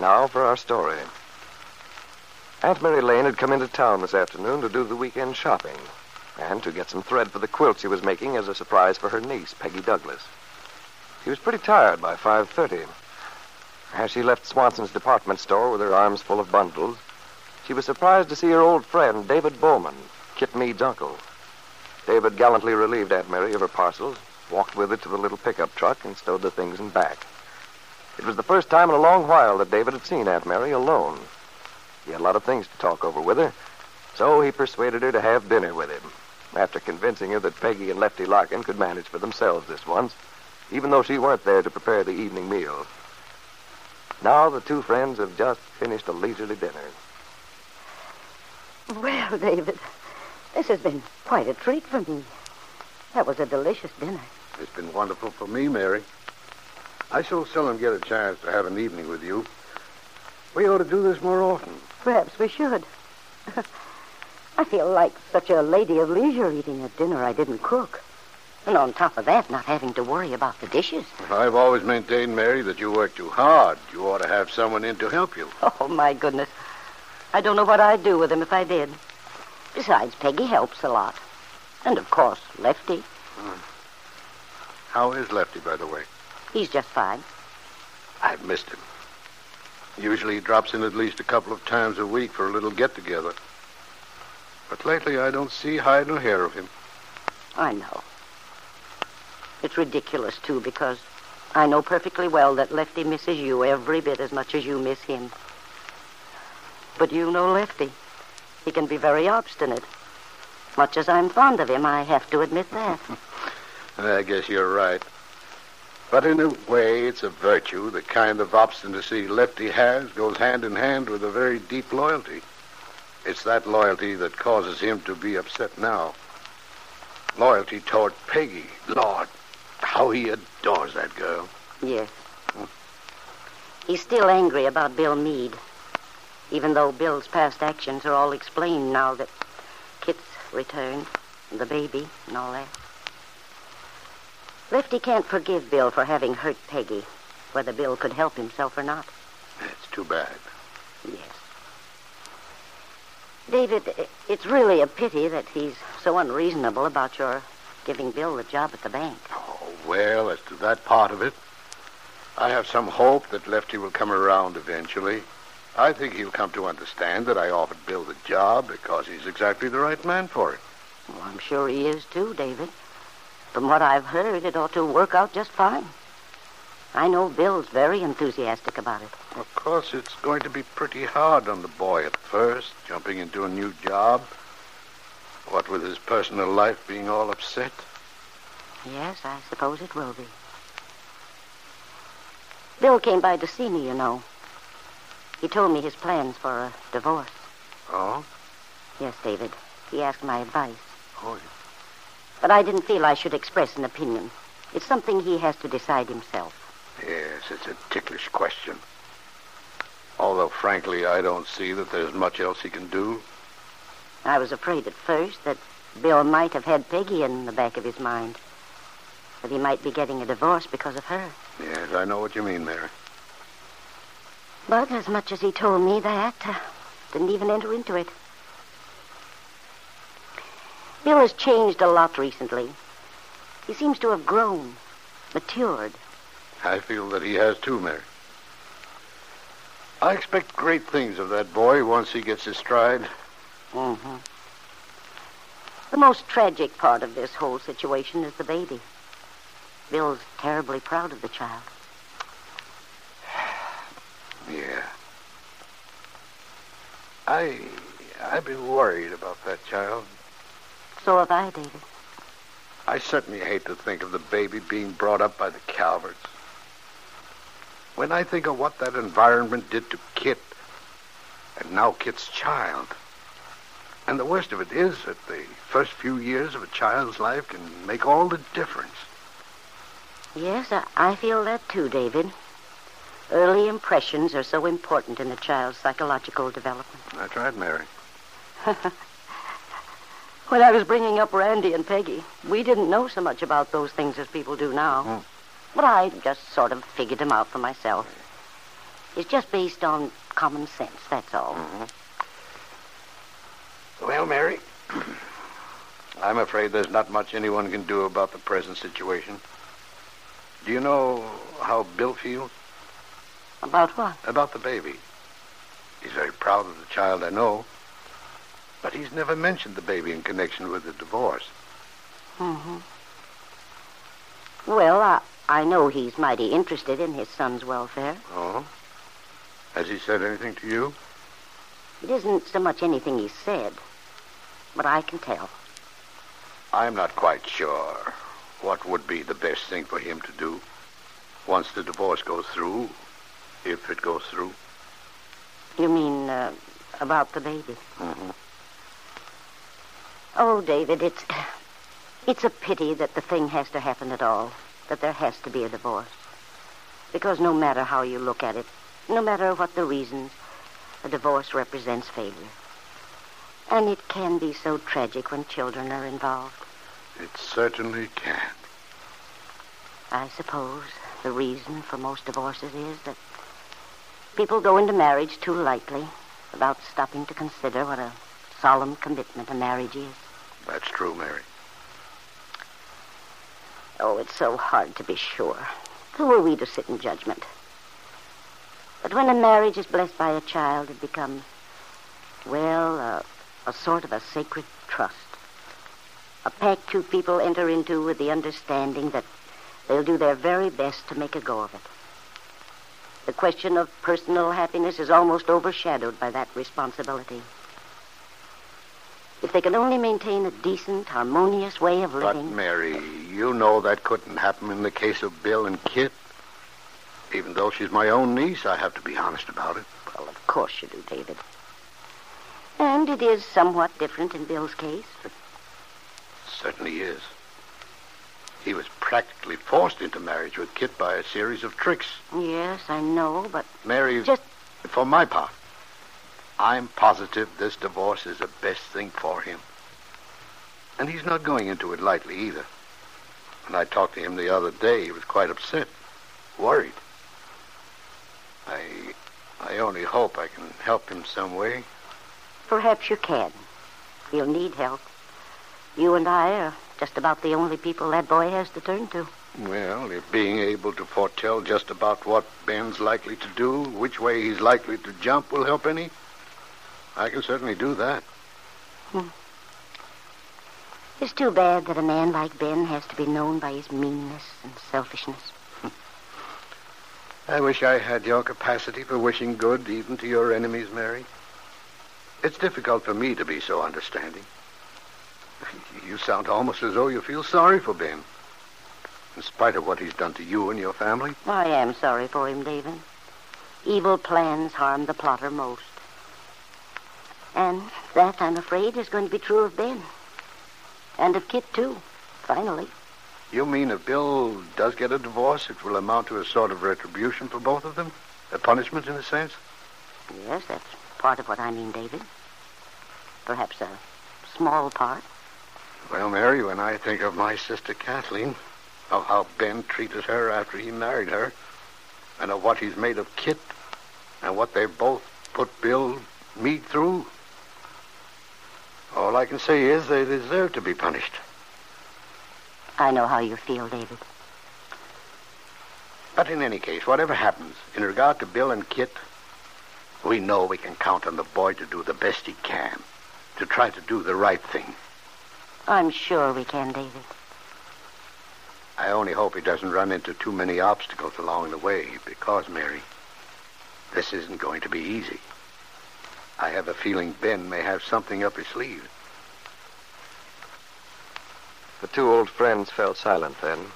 Now for our story. Aunt Mary Lane had come into town this afternoon to do the weekend shopping and to get some thread for the quilt she was making as a surprise for her niece, Peggy Douglas. She was pretty tired by 5:30. As she left Swanson's department store with her arms full of bundles, she was surprised to see her old friend, David Bowman, Kit Mead's uncle. David gallantly relieved Aunt Mary of her parcels, walked with her to the little pickup truck, and stowed the things in back. It was the first time in a long while that David had seen Aunt Mary alone. He had a lot of things to talk over with her, so he persuaded her to have dinner with him, after convincing her that Peggy and Lefty Larkin could manage for themselves this once, even though she weren't there to prepare the evening meal. Now the two friends have just finished a leisurely dinner. Well, David, this has been quite a treat for me. That was a delicious dinner. It's been wonderful for me, Mary. I shall seldom get a chance to have an evening with you. We ought to do this more often. Perhaps we should. I feel like such a lady of leisure eating a dinner I didn't cook. And on top of that, not having to worry about the dishes. I've always maintained, Mary, that you work too hard. You ought to have someone in to help you. Oh, my goodness. I don't know what I'd do with him if I did. Besides, Peggy helps a lot. And, of course, Lefty. Hmm. How is Lefty, by the way? He's just fine. I've missed him. Usually he drops in at least a couple of times a week for a little get together. But lately I don't see hide nor hair of him. I know. It's ridiculous, too, because I know perfectly well that Lefty misses you every bit as much as you miss him. But you know Lefty. He can be very obstinate. Much as I'm fond of him, I have to admit that. I guess you're right. But in a way, it's a virtue. The kind of obstinacy Lefty has goes hand in hand with a very deep loyalty. It's that loyalty that causes him to be upset now. Loyalty toward Peggy. Lord, how he adores that girl. yes. He's still angry about Bill Meade, even though Bill's past actions are all explained now that Kit's returned, and the baby, and all that. Lefty can't forgive Bill for having hurt Peggy, whether Bill could help himself or not. That's too bad. Yes. David, it's really a pity that he's so unreasonable about your giving Bill the job at the bank. Oh, well, as to that part of it, I have some hope that Lefty will come around eventually. I think he'll come to understand that I offered Bill the job because he's exactly the right man for it. Well, I'm sure he is too, David. From what I've heard, it ought to work out just fine. I know Bill's very enthusiastic about it. Of course, it's going to be pretty hard on the boy at first, jumping into a new job. What with his personal life being all upset. Yes, I suppose it will be. Bill came by to see me, you know. He told me his plans for a divorce. Oh? Yes, David. He asked my advice. Oh, But I didn't feel I should express an opinion. It's something he has to decide himself. yes, it's a ticklish question. Although, frankly, I don't see that there's much else he can do. I was afraid at first that Bill might have had Peggy in the back of his mind. That he might be getting a divorce because of her. Yes, I know what you mean, Mary. But as much as he told me that, uh, didn't even enter into it. Bill has changed a lot recently. He seems to have grown, matured. I feel that he has too, Mary. I expect great things of that boy once he gets his stride. Mm-hmm. The most tragic part of this whole situation is the baby. Bill's terribly proud of the child. Yeah. I I've been worried about that child. So have I, David. I certainly hate to think of the baby being brought up by the Calverts. When I think of what that environment did to Kit, and now Kit's child. And the worst of it is that the first few years of a child's life can make all the difference. Yes, I, I feel that too, David. Early impressions are so important in a child's psychological development. That's right, Mary. When I was bringing up Randy and Peggy, we didn't know so much about those things as people do now. Hmm. But I just sort of figured them out for myself. It's just based on common sense, that's all. Well, Mary, I'm afraid there's not much anyone can do about the present situation. Do you know how Bill feels About what? about the baby? He's very proud of the child, I know. But he's never mentioned the baby in connection with the divorce. Mm-hmm. Well, I, I know he's mighty interested in his son's welfare. Oh? Has he said anything to you? It isn't so much anything he said, but I can tell. I'm not quite sure what would be the best thing for him to do once the divorce goes through, if it goes through. You mean uh, about the baby? Mm-hmm. Oh, David, it's it's a pity that the thing has to happen at all. That there has to be a divorce. Because no matter how you look at it, no matter what the reasons, a divorce represents failure. And it can be so tragic when children are involved. It certainly can. I suppose the reason for most divorces is that people go into marriage too lightly without stopping to consider what a solemn commitment a marriage is. That's true, Mary. Oh, it's so hard to be sure. Who are we to sit in judgment? But when a marriage is blessed by a child, it becomes, well, uh, a sort of a sacred trust. A pact two people enter into with the understanding that they'll do their very best to make a go of it. The question of personal happiness is almost overshadowed by that responsibility. If they can only maintain a decent, harmonious way of living. But. Mary, you know that couldn't happen in the case of Bill and Kit. Even though she's my own niece, I have to be honest about it. Well, of course you do, David. And it is somewhat different in Bill's case. Certainly is. He was practically forced into marriage with Kit by a series of tricks. Yes, I know, but Mary, Just- for my part, I'm positive this divorce is the best thing for him. And he's not going into it lightly either. When I talked to him the other day, he was quite upset, worried. I, I only hope I can help him some way. perhaps you can. He'll need help. You and I are just about the only people that boy has to turn to. Well, if being able to foretell just about what Ben's likely to do, which way he's likely to jump, will help any, I can certainly do that. Hmm. It's too bad that a man like Ben has to be known by his meanness and selfishness. I wish I had your capacity for wishing good even to your enemies, Mary. It's difficult for me to be so understanding. You sound almost as though you feel sorry for Ben. In spite of what he's done to you and your family. I am sorry for him, David. Evil plans harm the plotter most. And that, I'm afraid, is going to be true of Ben. And of Kit, too, finally. You mean if Bill does get a divorce, it will amount to a sort of retribution for both of them? A punishment, in a sense? Yes, that's part of what I mean, David. Perhaps a small part. Well, Mary, when I think of my sister Kathleen, of how Ben treated her after he married her, and of what he's made of Kit, and what they both put Bill me through, all I can say is they deserve to be punished. I know how you feel, David. But in any case, whatever happens, in regard to Bill and Kit, we know we can count on the boy to do the best he can, to try to do the right thing. I'm sure we can, David. I only hope he doesn't run into too many obstacles along the way, because, Mary, this isn't going to be easy. I have a feeling Ben may have something up his sleeve. The two old friends fell silent then,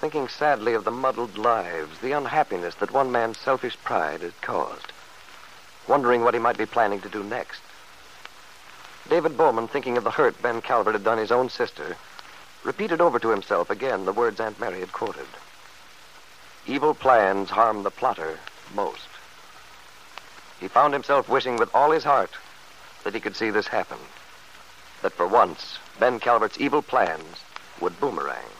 thinking sadly of the muddled lives, the unhappiness that one man's selfish pride had caused, wondering what he might be planning to do next. David Bowman, thinking of the hurt Ben Calvert had done his own sister, repeated over to himself again the words Aunt Mary had quoted. Evil plans harm the plotter most. He found himself wishing with all his heart that he could see this happen. That for once, Ben Calvert's evil plans would boomerang.